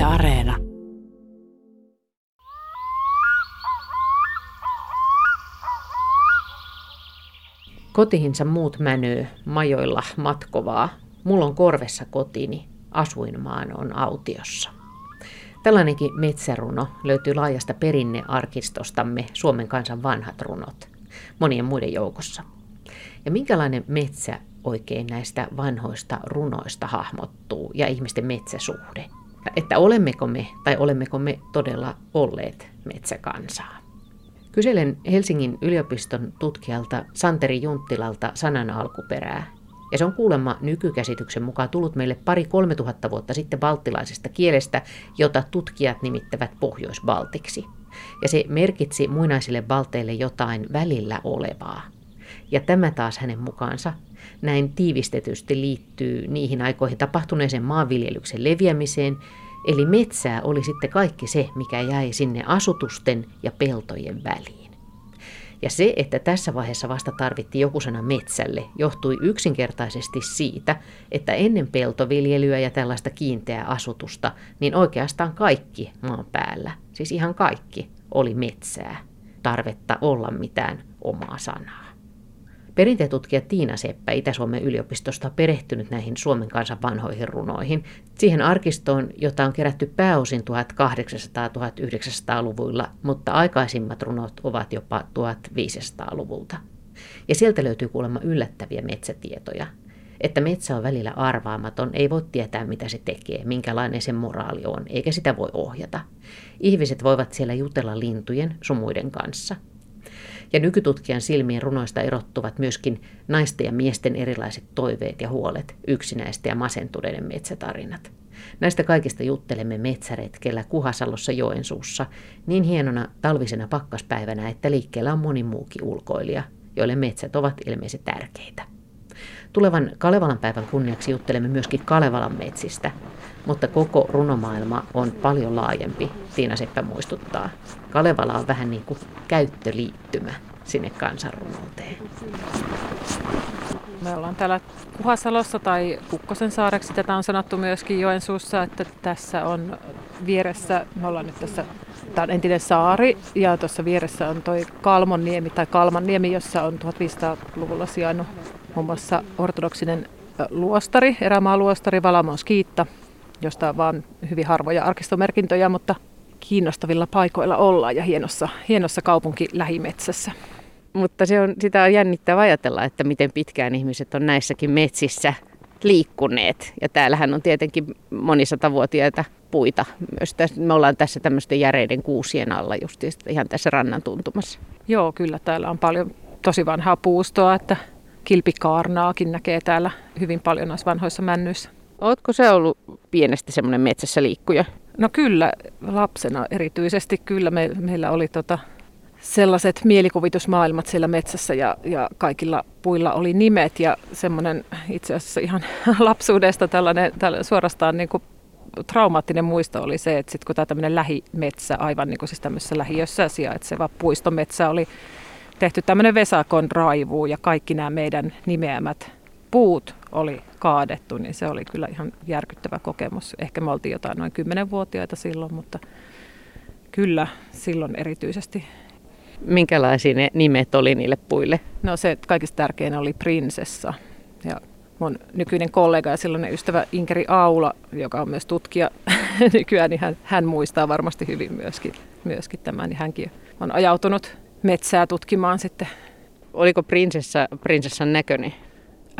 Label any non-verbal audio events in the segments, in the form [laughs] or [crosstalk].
Yle Areena. Kotihinsa muut mänöö, majoilla matkovaa. Mulla on korvessa kotini, asuinmaan on autiossa. Tällainenkin metsäruno löytyy laajasta perinnearkistostamme Suomen kansan vanhat runot, monien muiden joukossa. Ja minkälainen metsä oikein näistä vanhoista runoista hahmottuu ja ihmisten metsäsuhde? Että olemmeko me tai olemmeko me todella olleet metsäkansaa? Kyselen Helsingin yliopiston tutkijalta Santeri Junttilalta sanan alkuperää ja se on kuulemma nykykäsityksen mukaan tullut meille pari kolme tuhatta vuotta sitten baltilaisesta kielestä, jota tutkijat nimittävät pohjoisbaltiksi. Ja se merkitsi muinaisille balteille jotain välillä olevaa. Ja tämä taas hänen mukaansa näin tiivistetysti liittyy niihin aikoihin tapahtuneeseen maanviljelyksen leviämiseen, eli metsää oli sitten kaikki se, mikä jäi sinne asutusten ja peltojen väliin. Ja se, että tässä vaiheessa vasta tarvittiin joku sana metsälle, johtui yksinkertaisesti siitä, että ennen peltoviljelyä ja tällaista kiinteää asutusta, niin oikeastaan kaikki maan päällä, siis ihan kaikki, oli metsää. Tarvetta olla mitään omaa sanaa. Perinteetutkija Tiina Seppä Itä-Suomen yliopistosta on perehtynyt näihin Suomen kansan vanhoihin runoihin, siihen arkistoon, jota on kerätty pääosin 1800-1900-luvuilla, mutta aikaisimmat runot ovat jopa 1500-luvulta. Ja sieltä löytyy kuulemma yllättäviä metsätietoja. Että metsä on välillä arvaamaton, ei voi tietää mitä se tekee, minkälainen sen moraali on, eikä sitä voi ohjata. Ihmiset voivat siellä jutella lintujen, sumuiden kanssa – ja nykytutkijan silmiin runoista erottuvat myöskin naisten ja miesten erilaiset toiveet ja huolet, yksinäistä ja masentuneiden metsätarinat. Näistä kaikista juttelemme metsäretkellä Kuhasalossa Joensuussa niin hienona talvisena pakkaspäivänä, että liikkeellä on moni muukin ulkoilija, joille metsät ovat ilmeisesti tärkeitä. Tulevan Kalevalan päivän kunniaksi juttelemme myöskin Kalevalan metsistä, mutta koko runomaailma on paljon laajempi, Tiina Seppä muistuttaa. Kalevala on vähän niin kuin käyttöliittymä sinne kansanrunouteen. Me ollaan täällä Kuhasalossa tai Kukkosen saareksi, tätä on sanottu myöskin Joensuussa, että tässä on vieressä, me ollaan nyt tässä, tämä on entinen saari ja tuossa vieressä on toi Kalmonniemi tai Kalmanniemi, jossa on 1500-luvulla sijainnut muun muassa ortodoksinen luostari, erämaaluostari Valamon Skiitta, josta on vaan hyvin harvoja arkistomerkintöjä, mutta kiinnostavilla paikoilla ollaan ja hienossa, hienossa kaupunki lähimetsässä. Mutta se on, sitä on jännittävää ajatella, että miten pitkään ihmiset on näissäkin metsissä liikkuneet. Ja täällähän on tietenkin monisatavuotiaita puita myös. Me ollaan tässä tämmöisten järeiden kuusien alla just ihan tässä rannan tuntumassa. Joo, kyllä täällä on paljon tosi vanhaa puustoa, että kilpikaarnaakin näkee täällä hyvin paljon noissa vanhoissa männyissä. Ootko se ollut pienestä semmoinen metsässä liikkuja? No kyllä, lapsena erityisesti kyllä me, meillä oli tota sellaiset mielikuvitusmaailmat siellä metsässä ja, ja kaikilla puilla oli nimet ja semmoinen itse asiassa ihan [laughs] lapsuudesta tällainen, tällainen suorastaan niin kuin traumaattinen muisto oli se, että sitten kun tämä tämmöinen lähimetsä, aivan niin kuin siis tämmöisessä lähiössä sijaitseva puistometsä oli tehty tämmöinen Vesakon raivu ja kaikki nämä meidän nimeämät puut oli kaadettu, niin se oli kyllä ihan järkyttävä kokemus. Ehkä me oltiin jotain noin 10-vuotiaita silloin, mutta kyllä silloin erityisesti. Minkälaisia ne nimet oli niille puille? No se kaikista tärkein oli prinsessa. Ja mun nykyinen kollega ja silloinen ystävä Inkeri Aula, joka on myös tutkija [laughs] nykyään, niin hän, hän muistaa varmasti hyvin myöskin, myöskin tämän. Niin hänkin on ajautunut metsää tutkimaan sitten. Oliko prinsessa prinsessan näköinen?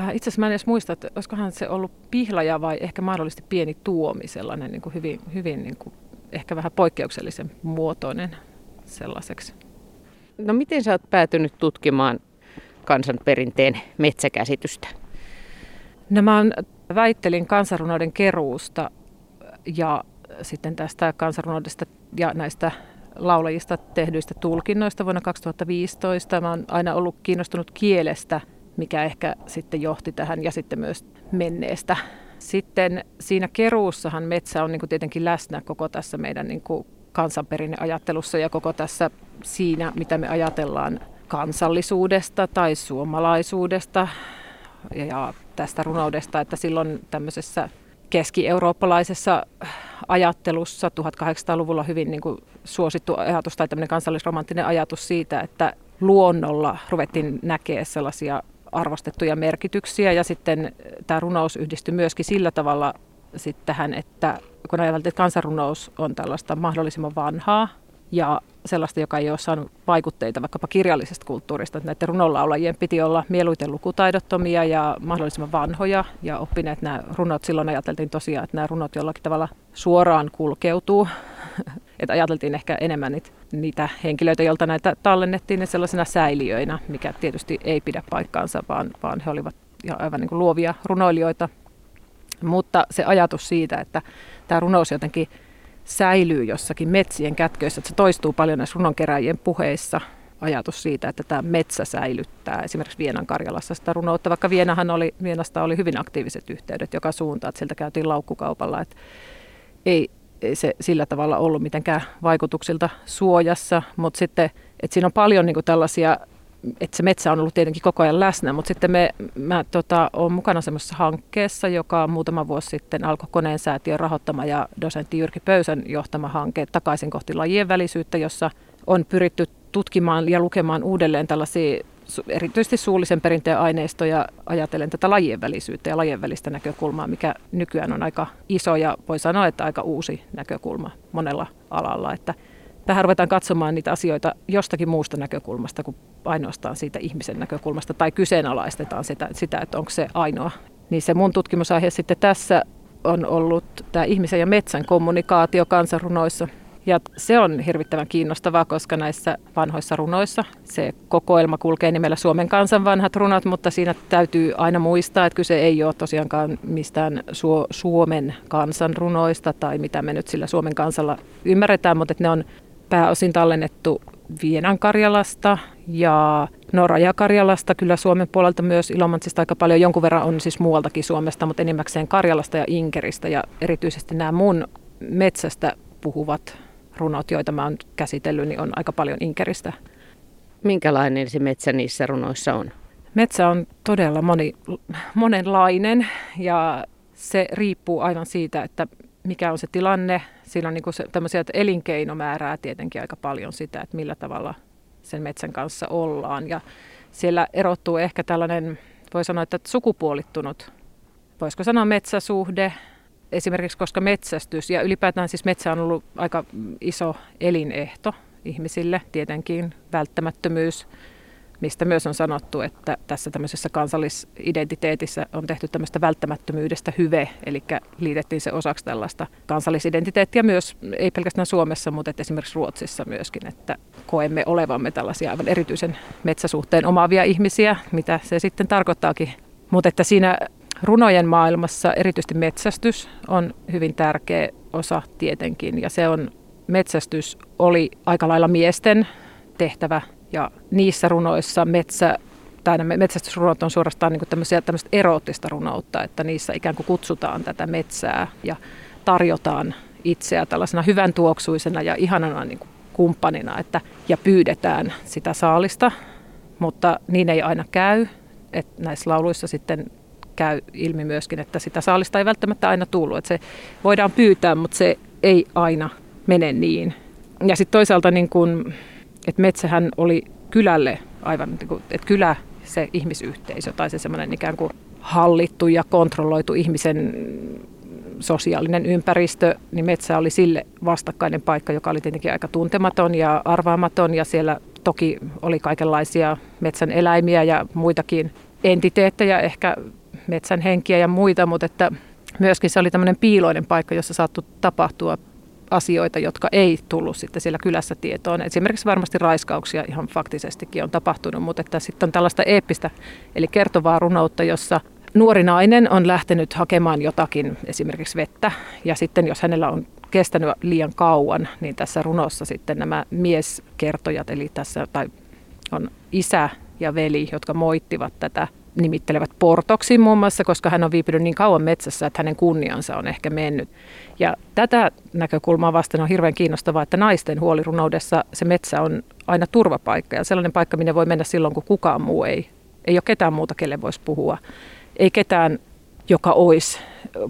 Äh, itse asiassa mä en edes muista, että olisikohan se ollut pihlaja vai ehkä mahdollisesti pieni tuomi, sellainen niin kuin hyvin, hyvin niin kuin, ehkä vähän poikkeuksellisen muotoinen sellaiseksi. No miten sä oot päätynyt tutkimaan kansanperinteen metsäkäsitystä? No mä väittelin kansanrunoiden keruusta ja sitten tästä kansanrunoudesta ja näistä laulajista tehdyistä tulkinnoista vuonna 2015. Mä oon aina ollut kiinnostunut kielestä – mikä ehkä sitten johti tähän ja sitten myös menneestä. Sitten siinä keruussahan metsä on niin kuin tietenkin läsnä koko tässä meidän niin kuin kansanperinneajattelussa ja koko tässä siinä, mitä me ajatellaan kansallisuudesta tai suomalaisuudesta ja tästä runoudesta, että silloin tämmöisessä keski-eurooppalaisessa ajattelussa 1800-luvulla hyvin niin kuin suosittu ajatus tai tämmöinen kansallisromanttinen ajatus siitä, että luonnolla ruvettiin näkemään sellaisia arvostettuja merkityksiä ja sitten tämä runous yhdistyi myöskin sillä tavalla sitten tähän, että kun ajateltiin, että kansanrunous on tällaista mahdollisimman vanhaa ja sellaista, joka ei ole saanut vaikutteita vaikkapa kirjallisesta kulttuurista. Että näiden runonlaulajien piti olla mieluiten lukutaidottomia ja mahdollisimman vanhoja ja oppineet nämä runot. Silloin ajateltiin tosiaan, että nämä runot jollakin tavalla suoraan kulkeutuu. [laughs] että ajateltiin ehkä enemmän niitä, niitä henkilöitä, joilta näitä tallennettiin, ne sellaisena säiliöinä, mikä tietysti ei pidä paikkaansa, vaan, vaan he olivat aivan niin kuin luovia runoilijoita. Mutta se ajatus siitä, että tämä runous jotenkin säilyy jossakin metsien kätköissä, että se toistuu paljon näissä runonkeräjien puheissa, ajatus siitä, että tämä metsä säilyttää esimerkiksi Vienan Karjalassa sitä runoutta, vaikka Vienahan oli, Vienasta oli hyvin aktiiviset yhteydet joka suuntaan, että sieltä käytiin laukkukaupalla, että ei, ei se sillä tavalla ollut mitenkään vaikutuksilta suojassa, mutta sitten, että siinä on paljon niin tällaisia että se metsä on ollut tietenkin koko ajan läsnä, mutta sitten me, mä tota, olen mukana semmoisessa hankkeessa, joka muutama vuosi sitten alkoi koneen säätiön rahoittama ja dosentti Jyrki Pöysän johtama hanke takaisin kohti lajien välisyyttä, jossa on pyritty tutkimaan ja lukemaan uudelleen tällaisia erityisesti suullisen perinteen aineistoja ajatellen tätä lajien välisyyttä ja lajien välistä näkökulmaa, mikä nykyään on aika iso ja voi sanoa, että aika uusi näkökulma monella alalla. Että tähän ruvetaan katsomaan niitä asioita jostakin muusta näkökulmasta kuin ainoastaan siitä ihmisen näkökulmasta tai kyseenalaistetaan sitä, sitä että onko se ainoa. Niin se mun tutkimusaihe sitten tässä on ollut tämä ihmisen ja metsän kommunikaatio kansanrunoissa. Ja se on hirvittävän kiinnostavaa, koska näissä vanhoissa runoissa se kokoelma kulkee nimellä Suomen kansan vanhat runot, mutta siinä täytyy aina muistaa, että kyse ei ole tosiaankaan mistään Su- Suomen kansan runoista tai mitä me nyt sillä Suomen kansalla ymmärretään, mutta että ne on pääosin tallennettu Vienan Karjalasta ja no Raja-Karjalasta, kyllä Suomen puolelta myös Ilomantsista aika paljon, jonkun verran on siis muualtakin Suomesta, mutta enimmäkseen Karjalasta ja Inkeristä ja erityisesti nämä mun metsästä puhuvat runot, joita mä oon käsitellyt, niin on aika paljon Inkeristä. Minkälainen se metsä niissä runoissa on? Metsä on todella moni, monenlainen ja se riippuu aivan siitä, että mikä on se tilanne. Siinä on niin se, tämmöisiä, että elinkeino määrää tietenkin aika paljon sitä, että millä tavalla sen metsän kanssa ollaan. Ja siellä erottuu ehkä tällainen, voi sanoa, että sukupuolittunut, voisiko sanoa metsäsuhde, esimerkiksi koska metsästys ja ylipäätään siis metsä on ollut aika iso elinehto ihmisille, tietenkin välttämättömyys mistä myös on sanottu, että tässä tämmöisessä kansallisidentiteetissä on tehty tämmöistä välttämättömyydestä hyve, eli liitettiin se osaksi tällaista kansallisidentiteettiä myös, ei pelkästään Suomessa, mutta esimerkiksi Ruotsissa myöskin, että koemme olevamme tällaisia aivan erityisen metsäsuhteen omaavia ihmisiä, mitä se sitten tarkoittaakin. Mutta että siinä runojen maailmassa erityisesti metsästys on hyvin tärkeä osa tietenkin, ja se on metsästys oli aika lailla miesten tehtävä ja niissä runoissa metsä, tai nämä metsästysrunot on suorastaan niin tämmöisiä, tämmöistä eroottista runoutta, että niissä ikään kuin kutsutaan tätä metsää ja tarjotaan itseä tällaisena hyvän tuoksuisena ja ihanana niin kuin kumppanina että, ja pyydetään sitä saalista, mutta niin ei aina käy. Että näissä lauluissa sitten käy ilmi myöskin, että sitä saalista ei välttämättä aina tullut. Että se voidaan pyytää, mutta se ei aina mene niin. Ja sitten toisaalta niin kun että metsähän oli kylälle aivan, niin että kylä, se ihmisyhteisö tai se semmoinen ikään kuin hallittu ja kontrolloitu ihmisen sosiaalinen ympäristö, niin metsä oli sille vastakkainen paikka, joka oli tietenkin aika tuntematon ja arvaamaton. Ja siellä toki oli kaikenlaisia metsän eläimiä ja muitakin entiteettejä, ehkä metsän henkiä ja muita, mutta että myöskin se oli tämmöinen piiloinen paikka, jossa saattoi tapahtua asioita, jotka ei tullut sitten siellä kylässä tietoon. Esimerkiksi varmasti raiskauksia ihan faktisestikin on tapahtunut, mutta että sitten on tällaista eeppistä, eli kertovaa runoutta, jossa nuori nainen on lähtenyt hakemaan jotakin, esimerkiksi vettä, ja sitten jos hänellä on kestänyt liian kauan, niin tässä runossa sitten nämä mieskertojat, eli tässä tai on isä ja veli, jotka moittivat tätä nimittelevät portoksi muun muassa, koska hän on viipynyt niin kauan metsässä, että hänen kunniansa on ehkä mennyt. Ja tätä näkökulmaa vasten on hirveän kiinnostavaa, että naisten huolirunoudessa se metsä on aina turvapaikka ja sellainen paikka, minne voi mennä silloin, kun kukaan muu ei. Ei ole ketään muuta, kelle voisi puhua. Ei ketään, joka olisi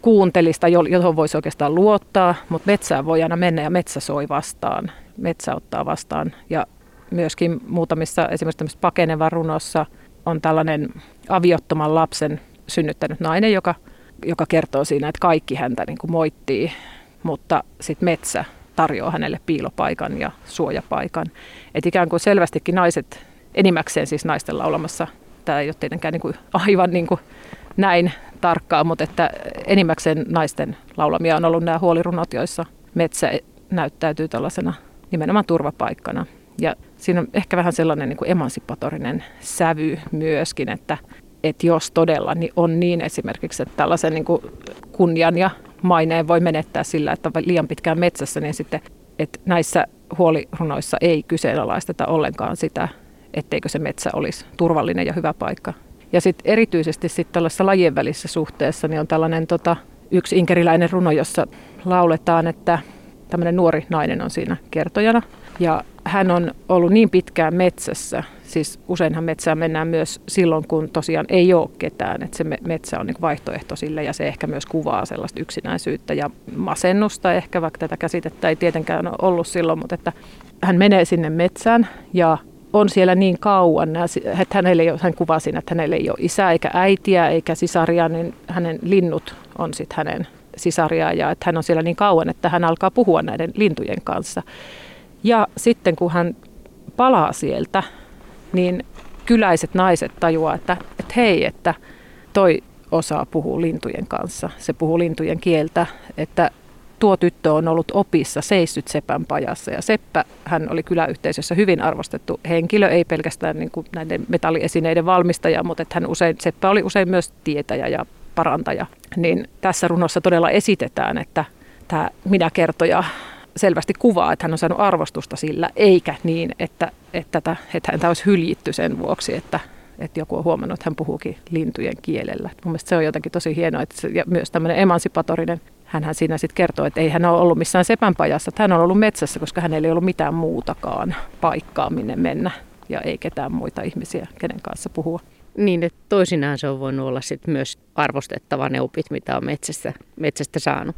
kuuntelista, johon voisi oikeastaan luottaa, mutta metsään voi aina mennä ja metsä soi vastaan. Metsä ottaa vastaan ja myöskin muutamissa esimerkiksi pakenevan runossa on tällainen aviottoman lapsen synnyttänyt nainen, joka, joka kertoo siinä, että kaikki häntä niin kuin moittii, mutta sitten metsä tarjoaa hänelle piilopaikan ja suojapaikan. Et ikään kuin selvästikin naiset, enimmäkseen siis naisten laulamassa, tämä ei ole tietenkään niin kuin aivan niin kuin näin tarkkaa, mutta että enimmäkseen naisten laulamia on ollut nämä huolirunot, joissa metsä näyttäytyy tällaisena nimenomaan turvapaikkana. Ja siinä on ehkä vähän sellainen niin kuin emansipatorinen sävy myöskin, että, että jos todella niin on niin esimerkiksi, että tällaisen niin kuin kunnian ja maineen voi menettää sillä, että liian pitkään metsässä, niin sitten että näissä huolirunoissa ei kyseenalaisteta ollenkaan sitä, etteikö se metsä olisi turvallinen ja hyvä paikka. Ja sitten erityisesti sitten tällaisessa lajien välissä suhteessa niin on tällainen tota, yksi inkeriläinen runo, jossa lauletaan, että tämmöinen nuori nainen on siinä kertojana. Ja hän on ollut niin pitkään metsässä, siis useinhan metsään mennään myös silloin, kun tosiaan ei ole ketään, että se metsä on niin vaihtoehto sille ja se ehkä myös kuvaa sellaista yksinäisyyttä ja masennusta ehkä, vaikka tätä käsitettä ei tietenkään ole ollut silloin, mutta että hän menee sinne metsään ja on siellä niin kauan, että hänelle ei ole, hän kuvaa siinä, että hänellä ei ole isää eikä äitiä eikä sisaria, niin hänen linnut on sitten hänen sisaria ja että hän on siellä niin kauan, että hän alkaa puhua näiden lintujen kanssa. Ja sitten kun hän palaa sieltä, niin kyläiset naiset tajuaa, että, että hei, että toi osaa puhua lintujen kanssa. Se puhuu lintujen kieltä, että tuo tyttö on ollut opissa, seissyt Sepän pajassa. Ja Seppä, hän oli kyläyhteisössä hyvin arvostettu henkilö, ei pelkästään niin kuin näiden metalliesineiden valmistaja, mutta että hän usein, Seppä oli usein myös tietäjä ja parantaja. Niin tässä runossa todella esitetään, että tämä minä kertoja selvästi kuvaa, että hän on saanut arvostusta sillä, eikä niin, että, että, että, että häntä olisi hyljitty sen vuoksi, että, että joku on huomannut, että hän puhuukin lintujen kielellä. Mun mielestä se on jotenkin tosi hienoa, että se, ja myös tämmöinen emansipatorinen, hän siinä sitten kertoo, että ei hän ole ollut missään sepänpajassa, että hän on ollut metsässä, koska hänellä ei ollut mitään muutakaan paikkaa, minne mennä ja ei ketään muita ihmisiä, kenen kanssa puhua. Niin, että toisinaan se on voinut olla sit myös arvostettava ne opit, mitä on metsästä, metsästä saanut.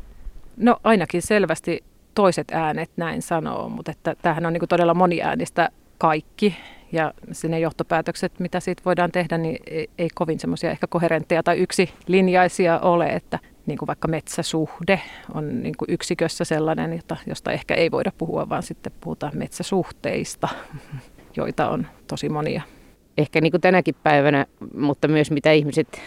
No ainakin selvästi toiset äänet näin sanoo, mutta että tämähän on niin todella moniäänistä kaikki ja sinne johtopäätökset, mitä siitä voidaan tehdä, niin ei, ei kovin semmoisia ehkä koherentteja tai yksi linjaisia ole, että niin kuin vaikka metsäsuhde on niin kuin yksikössä sellainen, jota, josta ehkä ei voida puhua, vaan sitten puhutaan metsäsuhteista, [laughs] joita on tosi monia. Ehkä niin kuin tänäkin päivänä, mutta myös mitä ihmiset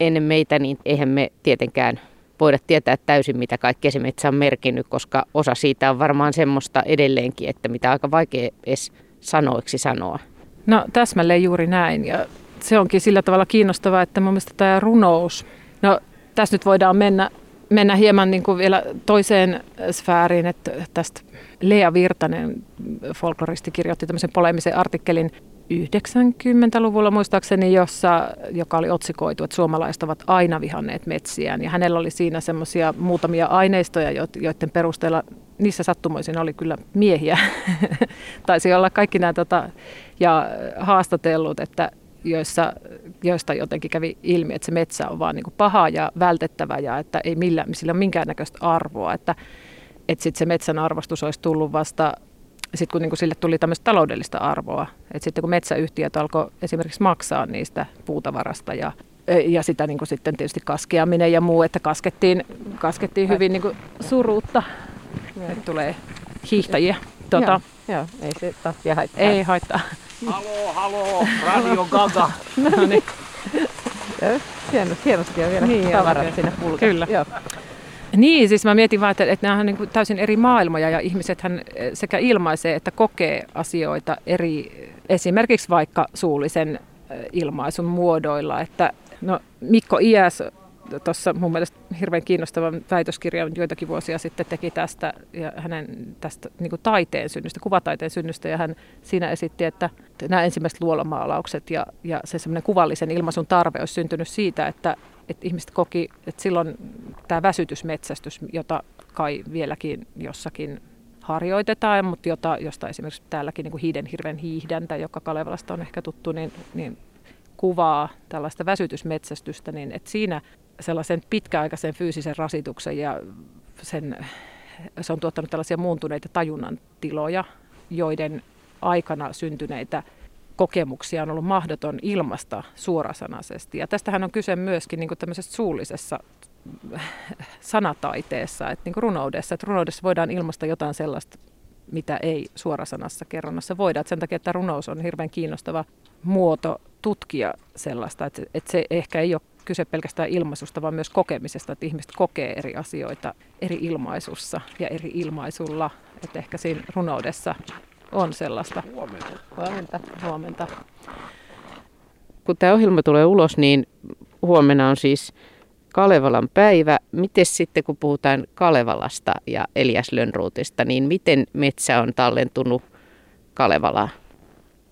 ennen meitä, niin eihän me tietenkään voida tietää täysin, mitä kaikkea se metsä on merkinnyt, koska osa siitä on varmaan semmoista edelleenkin, että mitä aika vaikea edes sanoiksi sanoa. No täsmälleen juuri näin ja se onkin sillä tavalla kiinnostavaa, että mun mielestä tämä runous, no tässä nyt voidaan mennä, mennä hieman niin kuin vielä toiseen sfääriin, että tästä Lea Virtanen, folkloristi, kirjoitti tämmöisen polemisen artikkelin 90-luvulla muistaakseni, jossa, joka oli otsikoitu, että suomalaiset ovat aina vihanneet metsiään. Ja hänellä oli siinä semmoisia muutamia aineistoja, joiden perusteella niissä sattumoisin oli kyllä miehiä. [laughs] Taisi olla kaikki nämä tota, ja haastatellut, että joissa, joista jotenkin kävi ilmi, että se metsä on vaan niin paha ja vältettävä ja että ei millään, sillä ole minkäännäköistä arvoa. Että, että sitten se metsän arvostus olisi tullut vasta sitten kun niin sille tuli tämmöistä taloudellista arvoa, että sitten kun metsäyhtiöt alkoi esimerkiksi maksaa niistä puutavarasta ja, ja sitä niin kuin sitten tietysti kaskeaminen ja muu, että kaskettiin, kaskettiin hyvin niin kuin suruutta, että tulee hiihtäjiä. Tuota, joo, joo, ei se takia haittaa. Ei haittaa. Halo, halo, Radio Gaga. [laughs] no niin. Hienosti, hienosti on vielä niin, tavarat sinne pulkeen. Kyllä. Joo. Niin, siis mä mietin vaan, että, että nämä on niin täysin eri maailmoja ja ihmisethän eh, sekä ilmaisee että kokee asioita eri, esimerkiksi vaikka suullisen eh, ilmaisun muodoilla. Että, no, Mikko Iäs tuossa mun mielestä hirveän kiinnostavan väitöskirjan joitakin vuosia sitten teki tästä ja hänen tästä niin kuin taiteen synnystä, kuvataiteen synnystä ja hän siinä esitti, että nämä ensimmäiset luolamaalaukset ja, ja se semmoinen kuvallisen ilmaisun tarve olisi syntynyt siitä, että, että ihmiset koki, että silloin tämä väsytysmetsästys, jota kai vieläkin jossakin harjoitetaan, mutta jota, josta esimerkiksi täälläkin niin kuin hiiden hirven hiihdäntä, joka Kalevalasta on ehkä tuttu, niin, niin kuvaa tällaista väsytysmetsästystä, niin että siinä sellaisen pitkäaikaisen fyysisen rasituksen ja sen, se on tuottanut tällaisia muuntuneita tajunnan tiloja, joiden aikana syntyneitä kokemuksia on ollut mahdoton ilmasta suorasanaisesti. Ja tästähän on kyse myöskin niin tämmöisessä suullisessa [laughs] sanataiteessa, että niin runoudessa, että runoudessa voidaan ilmaista jotain sellaista, mitä ei suorasanassa kerronnassa voida. Et sen takia, että runous on hirveän kiinnostava muoto tutkia sellaista, että, että se ehkä ei ole kyse pelkästään ilmaisusta, vaan myös kokemisesta, että ihmiset kokee eri asioita eri ilmaisussa ja eri ilmaisulla. Että ehkä siinä runoudessa on sellaista. Huomenta. Huomenta. Huomenta. Kun tämä ohjelma tulee ulos, niin huomenna on siis Kalevalan päivä. Miten sitten, kun puhutaan Kalevalasta ja Elias Lönnruutista, niin miten metsä on tallentunut Kalevalaan?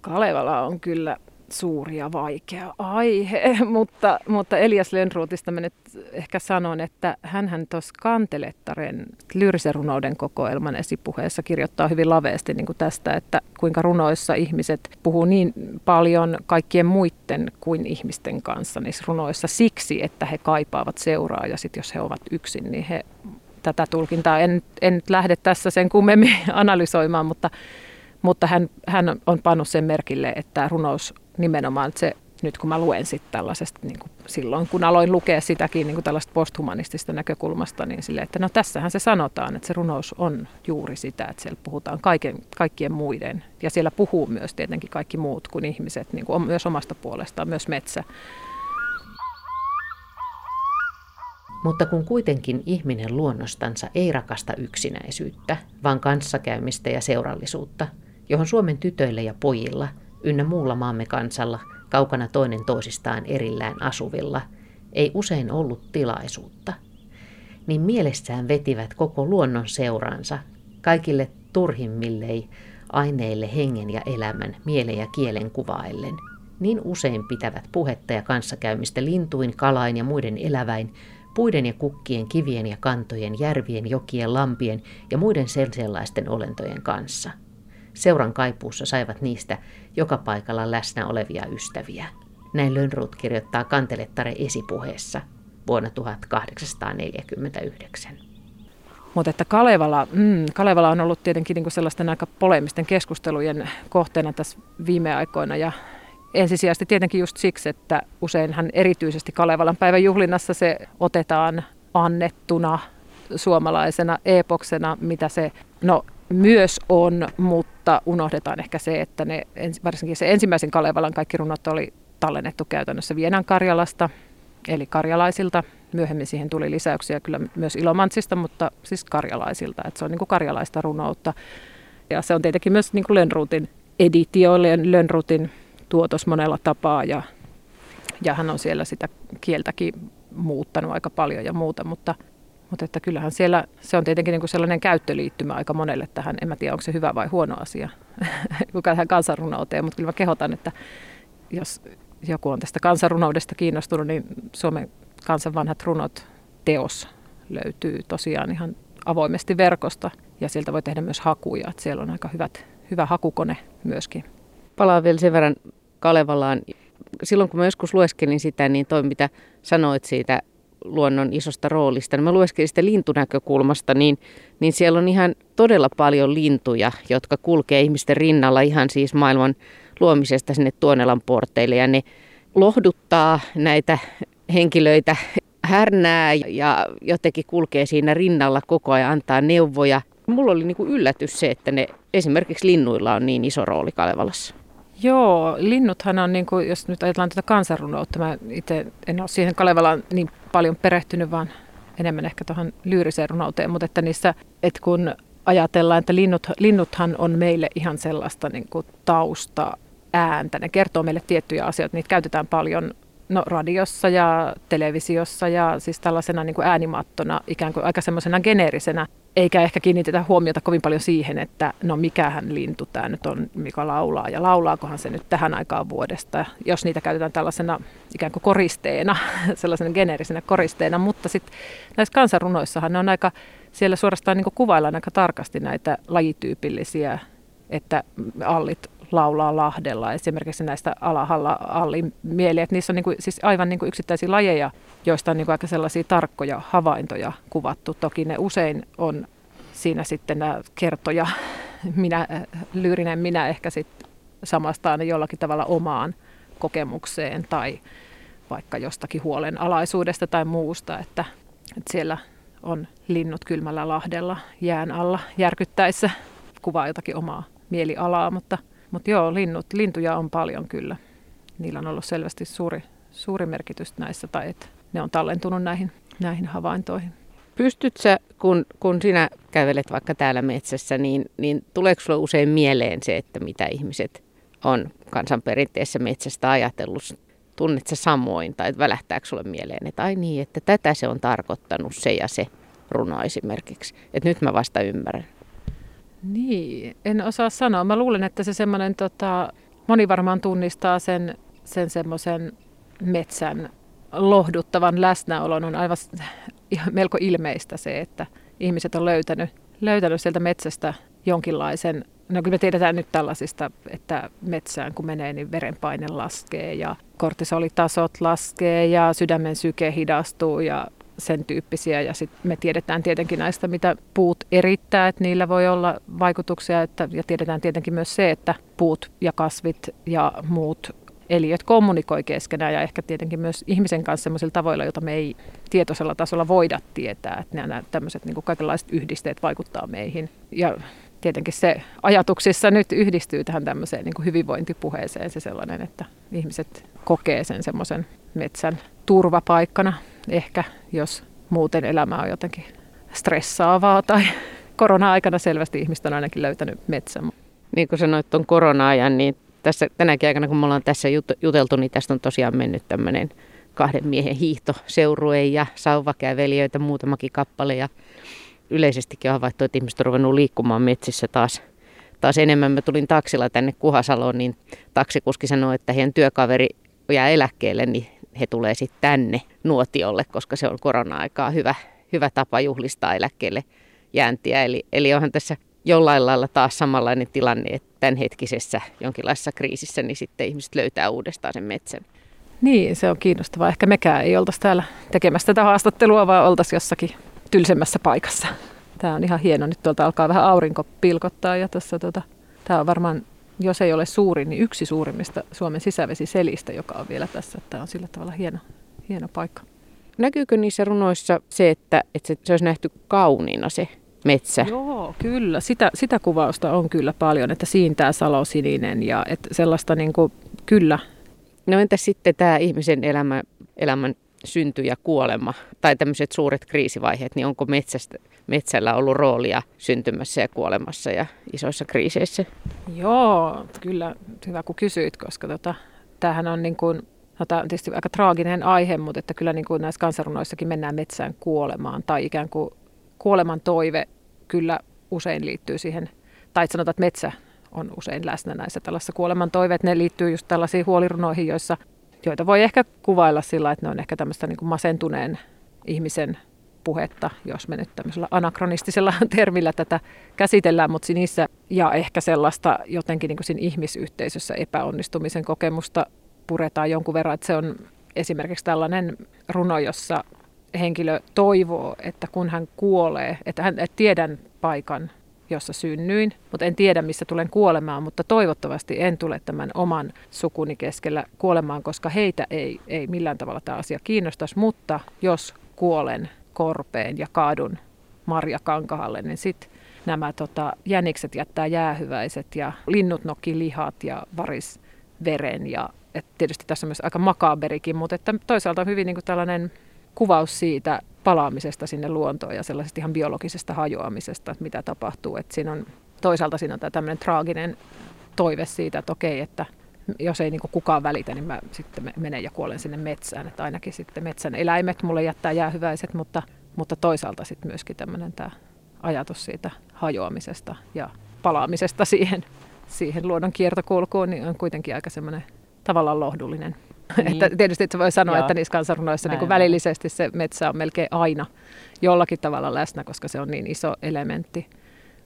Kalevala on kyllä suuri ja vaikea aihe, [laughs] mutta, mutta Elias Lönnruutista mä nyt ehkä sanon, että hän tuossa Kantelettaren lyyrisen runouden kokoelman esipuheessa kirjoittaa hyvin laveasti niin kuin tästä, että kuinka runoissa ihmiset puhuu niin paljon kaikkien muiden kuin ihmisten kanssa niissä runoissa siksi, että he kaipaavat seuraa ja sitten jos he ovat yksin, niin he tätä tulkintaa. En, en nyt lähde tässä sen kummemmin [laughs] analysoimaan, mutta mutta hän, hän on pannut sen merkille, että runous nimenomaan että se, nyt kun mä luen sitten tällaisesta, niin kuin silloin kun aloin lukea sitäkin niin kuin tällaista posthumanistista näkökulmasta, niin sille, että no tässähän se sanotaan, että se runous on juuri sitä, että siellä puhutaan kaiken, kaikkien muiden. Ja siellä puhuu myös tietenkin kaikki muut kuin ihmiset, niin kuin myös omasta puolestaan, myös metsä. Mutta kun kuitenkin ihminen luonnostansa ei rakasta yksinäisyyttä, vaan kanssakäymistä ja seurallisuutta, johon Suomen tytöillä ja pojilla – ynnä muulla maamme kansalla, kaukana toinen toisistaan erillään asuvilla, ei usein ollut tilaisuutta, niin mielessään vetivät koko luonnon seuransa, kaikille turhimmillei aineille hengen ja elämän, mielen ja kielen kuvaillen. Niin usein pitävät puhetta ja kanssakäymistä lintuin, kalain ja muiden eläväin, puiden ja kukkien, kivien ja kantojen, järvien, jokien, lampien ja muiden sellaisten olentojen kanssa – Seuran kaipuussa saivat niistä joka paikalla läsnä olevia ystäviä. Näin Lönnrut kirjoittaa Kantelettare esipuheessa vuonna 1849. Mutta että Kalevala, mm, Kalevala on ollut tietenkin niinku sellaisten aika polemisten keskustelujen kohteena tässä viime aikoina ja ensisijaisesti tietenkin just siksi, että useinhan erityisesti Kalevalan päivän juhlinnassa se otetaan annettuna suomalaisena epoksena, mitä se, no myös on, mutta unohdetaan ehkä se, että ne, varsinkin se ensimmäisen Kalevalan kaikki runot oli tallennettu käytännössä Vienan Karjalasta, eli karjalaisilta. Myöhemmin siihen tuli lisäyksiä kyllä myös Ilomantsista, mutta siis karjalaisilta, että se on niin kuin karjalaista runoutta. Ja se on tietenkin myös niin kuin Lönnruutin editio, Lönnruutin tuotos monella tapaa ja, ja hän on siellä sitä kieltäkin muuttanut aika paljon ja muuta, mutta mutta että kyllähän siellä, se on tietenkin niin sellainen käyttöliittymä aika monelle tähän. En mä tiedä, onko se hyvä vai huono asia, [laughs] kuka tähän kansanrunouteen, mutta kyllä mä kehotan, että jos joku on tästä kansanrunoudesta kiinnostunut, niin Suomen kansan vanhat runot teos löytyy tosiaan ihan avoimesti verkosta ja sieltä voi tehdä myös hakuja, että siellä on aika hyvät, hyvä hakukone myöskin. Palaan vielä sen verran Kalevalaan. Silloin kun mä joskus lueskelin sitä, niin toi mitä sanoit siitä luonnon isosta roolista. Niin mä lueskelin sitä lintunäkökulmasta, niin, niin siellä on ihan todella paljon lintuja, jotka kulkee ihmisten rinnalla ihan siis maailman luomisesta sinne Tuonelan porteille. Ja ne lohduttaa näitä henkilöitä härnää ja jotenkin kulkee siinä rinnalla koko ajan, antaa neuvoja. Mulla oli niin kuin yllätys se, että ne esimerkiksi linnuilla on niin iso rooli Kalevalassa. Joo, linnuthan on, niin kuin, jos nyt ajatellaan tätä kansanrunoutta, mä itse en ole siihen Kalevalaan niin paljon perehtynyt, vaan enemmän ehkä tuohon lyyriseen runouteen, mutta että niissä, että kun ajatellaan, että linnut, linnuthan on meille ihan sellaista niin kuin tausta ääntä, ne kertoo meille tiettyjä asioita, niitä käytetään paljon no, radiossa ja televisiossa ja siis tällaisena niin kuin äänimattona, ikään kuin aika semmoisena geneerisenä eikä ehkä kiinnitetä huomiota kovin paljon siihen, että no mikähän lintu tämä nyt on, mikä laulaa ja laulaakohan se nyt tähän aikaan vuodesta, jos niitä käytetään tällaisena ikään kuin koristeena, [laughs] sellaisena geneerisenä koristeena, mutta sitten näissä kansanrunoissahan ne on aika, siellä suorastaan niin kuvaillaan aika tarkasti näitä lajityypillisiä että allit laulaa lahdella. Esimerkiksi näistä alahalla allin mieli, että niissä on niin kuin, siis aivan niin kuin yksittäisiä lajeja, joista on niin kuin aika sellaisia tarkkoja havaintoja kuvattu. Toki ne usein on siinä sitten nämä kertoja, [laughs] minä, lyyrinen minä ehkä sitten samastaan jollakin tavalla omaan kokemukseen tai vaikka jostakin huolenalaisuudesta tai muusta, että, että siellä on linnut kylmällä lahdella jään alla järkyttäessä kuvaa jotakin omaa mielialaa, mutta, mutta joo, linnut, lintuja on paljon kyllä. Niillä on ollut selvästi suuri, suuri merkitys näissä, tai että ne on tallentunut näihin, näihin havaintoihin. Pystyt sä, kun, kun sinä kävelet vaikka täällä metsässä, niin, niin tuleeko sinulle usein mieleen se, että mitä ihmiset on kansanperinteessä metsästä ajatellut? Tunnet sä samoin tai välähtääkö sulle mieleen, että ai niin, että tätä se on tarkoittanut se ja se runo esimerkiksi. Että nyt mä vasta ymmärrän. Niin, en osaa sanoa. Mä luulen, että se semmoinen, tota, moni varmaan tunnistaa sen, sen semmoisen metsän lohduttavan läsnäolon. On aivan melko ilmeistä se, että ihmiset on löytänyt, löytänyt sieltä metsästä jonkinlaisen No kyllä me tiedetään nyt tällaisista, että metsään kun menee, niin verenpaine laskee ja kortisolitasot laskee ja sydämen syke hidastuu ja sen tyyppisiä. Ja sitten me tiedetään tietenkin näistä, mitä puut erittää, että niillä voi olla vaikutuksia. Että, ja tiedetään tietenkin myös se, että puut ja kasvit ja muut eliöt kommunikoi keskenään ja ehkä tietenkin myös ihmisen kanssa sellaisilla tavoilla, joita me ei tietoisella tasolla voida tietää. Että nämä tämmöiset niin kaikenlaiset yhdisteet vaikuttaa meihin. Ja tietenkin se ajatuksissa nyt yhdistyy tähän tämmöiseen niin hyvinvointipuheeseen se sellainen, että ihmiset kokee sen semmoisen metsän turvapaikkana ehkä, jos muuten elämä on jotenkin stressaavaa tai [laughs] korona-aikana selvästi ihmistä on ainakin löytänyt metsän. Niin kuin sanoit tuon korona-ajan, niin tässä tänäkin aikana, kun me ollaan tässä juteltu, niin tästä on tosiaan mennyt tämmöinen kahden miehen hiihtoseurue ja sauvakävelijöitä muutamakin kappale. Ja yleisestikin on havaittu, että ihmiset on ruvennut liikkumaan metsissä taas, taas enemmän. Mä tulin taksilla tänne Kuhasaloon, niin taksikuski sanoi, että heidän työkaveri jää eläkkeelle, niin he tulee sitten tänne nuotiolle, koska se on korona-aikaa hyvä, hyvä tapa juhlistaa eläkkeelle jääntiä. Eli, eli onhan tässä jollain lailla taas samanlainen tilanne, että tämänhetkisessä jonkinlaisessa kriisissä, niin sitten ihmiset löytää uudestaan sen metsän. Niin, se on kiinnostavaa. Ehkä mekään ei oltaisi täällä tekemässä tätä haastattelua, vaan oltaisiin jossakin tylsemmässä paikassa. Tämä on ihan hieno. Nyt tuolta alkaa vähän aurinko pilkottaa ja tuossa tuota, tämä on varmaan, jos ei ole suuri, niin yksi suurimmista Suomen sisävesiselistä, joka on vielä tässä. Tämä on sillä tavalla hieno, hieno paikka. Näkyykö niissä runoissa se, että, että se, se olisi nähty kauniina se metsä? Joo, kyllä. Sitä, sitä kuvausta on kyllä paljon, että siintää salosininen ja että sellaista niin kuin, kyllä. No entä sitten tämä ihmisen elämä, elämän synty ja kuolema tai tämmöiset suuret kriisivaiheet, niin onko metsästä, metsällä ollut roolia syntymässä ja kuolemassa ja isoissa kriiseissä? Joo, kyllä hyvä kun kysyit, koska tota, tämähän on niin kuin, no tämä on tietysti aika traaginen aihe, mutta että kyllä niin kuin näissä kansarunoissakin mennään metsään kuolemaan tai ikään kuin kuoleman toive kyllä usein liittyy siihen, tai sanotaan, että metsä on usein läsnä näissä tällaisissa kuoleman toiveet. Ne liittyy just tällaisiin huolirunoihin, joissa joita voi ehkä kuvailla sillä, että ne on ehkä tämmöistä niin kuin masentuneen ihmisen puhetta, jos me nyt tämmöisellä anakronistisella [laughs] termillä tätä käsitellään, mutta niissä ja ehkä sellaista jotenkin niin kuin siinä ihmisyhteisössä epäonnistumisen kokemusta puretaan jonkun verran, että se on esimerkiksi tällainen runo, jossa henkilö toivoo, että kun hän kuolee, että hän että tiedän paikan, jossa synnyin, mutta en tiedä, missä tulen kuolemaan, mutta toivottavasti en tule tämän oman sukuni keskellä kuolemaan, koska heitä ei, ei millään tavalla tämä asia kiinnostaisi, mutta jos kuolen korpeen ja kaadun Marja Kankahalle, niin sitten nämä tota, jänikset jättää jäähyväiset ja linnut nokki lihat ja varis veren. Ja et tietysti tässä on myös aika makaberikin, mutta että toisaalta hyvin niin kuin tällainen kuvaus siitä palaamisesta sinne luontoon ja sellaisesta ihan biologisesta hajoamisesta, että mitä tapahtuu. Että siinä on, toisaalta siinä on tämä tämmöinen traaginen toive siitä, että okei, että jos ei niin kukaan välitä, niin mä sitten menen ja kuolen sinne metsään. Että ainakin sitten metsän eläimet mulle jättää jäähyväiset, mutta, mutta toisaalta sitten myöskin tämmöinen tämä ajatus siitä hajoamisesta ja palaamisesta [laughs] siihen, siihen luonnon kiertokulkuun, niin on kuitenkin aika semmoinen tavallaan lohdullinen niin. että tietysti että voi sanoa, Joo. että niissä kansanrunoissa niin välillisesti se metsä on melkein aina jollakin tavalla läsnä, koska se on niin iso elementti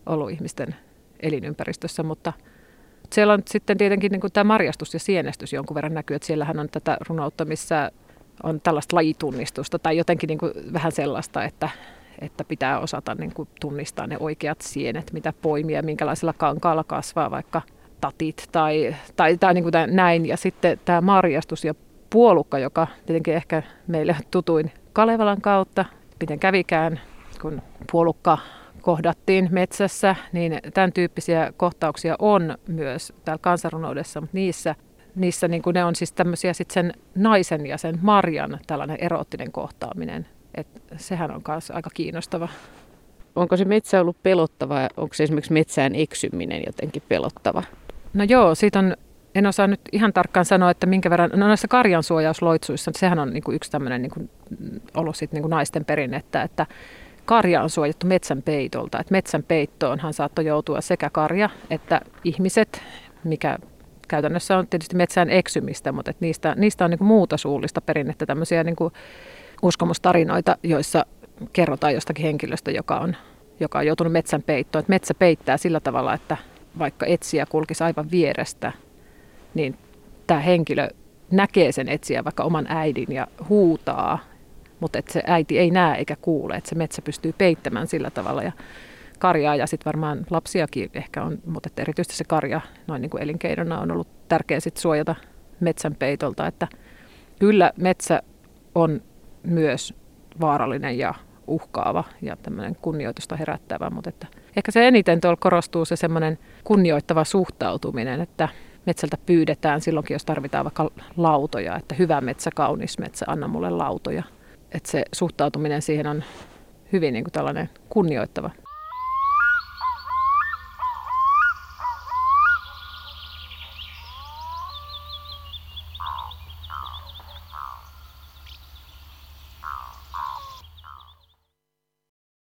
ollut ihmisten elinympäristössä, mutta siellä on sitten tietenkin niin kuin tämä marjastus ja sienestys jonkun verran näkyy, että siellähän on tätä runoutta, missä on tällaista lajitunnistusta tai jotenkin niin kuin vähän sellaista, että, että pitää osata niin kuin tunnistaa ne oikeat sienet, mitä poimia, minkälaisella kankaalla kasvaa vaikka tatit tai, tai, tai niin kuin näin. Ja sitten tämä marjastus ja puolukka, joka tietenkin ehkä meille tutuin Kalevalan kautta, miten kävikään, kun puolukka kohdattiin metsässä, niin tämän tyyppisiä kohtauksia on myös täällä kansanrunoudessa, mutta niissä, niissä niin kuin ne on siis tämmöisiä sit sen naisen ja sen Marjan tällainen eroottinen kohtaaminen. Et sehän on myös aika kiinnostava. Onko se metsä ollut pelottava onko se esimerkiksi metsään eksyminen jotenkin pelottava? No joo, siitä on, en osaa nyt ihan tarkkaan sanoa, että minkä verran, no näissä karjansuojausloitsuissa, sehän on niin kuin yksi tämmöinen niin kuin, ollut sit niin kuin naisten perinnettä, että karja on suojattu metsän peitolta. Et metsän peittoonhan saattoi joutua sekä karja että ihmiset, mikä käytännössä on tietysti metsään eksymistä, mutta et niistä, niistä on niin kuin muuta suullista perinnettä, tämmöisiä niin kuin uskomustarinoita, joissa kerrotaan jostakin henkilöstä, joka on, joka on joutunut metsän peittoon. Et metsä peittää sillä tavalla, että vaikka etsiä kulkisi aivan vierestä, niin tämä henkilö näkee sen etsiä vaikka oman äidin ja huutaa mutta että se äiti ei näe eikä kuule, että se metsä pystyy peittämään sillä tavalla. Ja karjaa ja sitten varmaan lapsiakin ehkä on, mutta erityisesti se karja noin niin kuin elinkeinona on ollut tärkeä sit suojata metsän peitolta, että kyllä metsä on myös vaarallinen ja uhkaava ja tämmöinen kunnioitusta herättävä, mutta että ehkä se eniten tuolla korostuu se semmoinen kunnioittava suhtautuminen, että metsältä pyydetään silloinkin, jos tarvitaan vaikka lautoja, että hyvä metsä, kaunis metsä, anna mulle lautoja että se suhtautuminen siihen on hyvin niin kuin tällainen kunnioittava.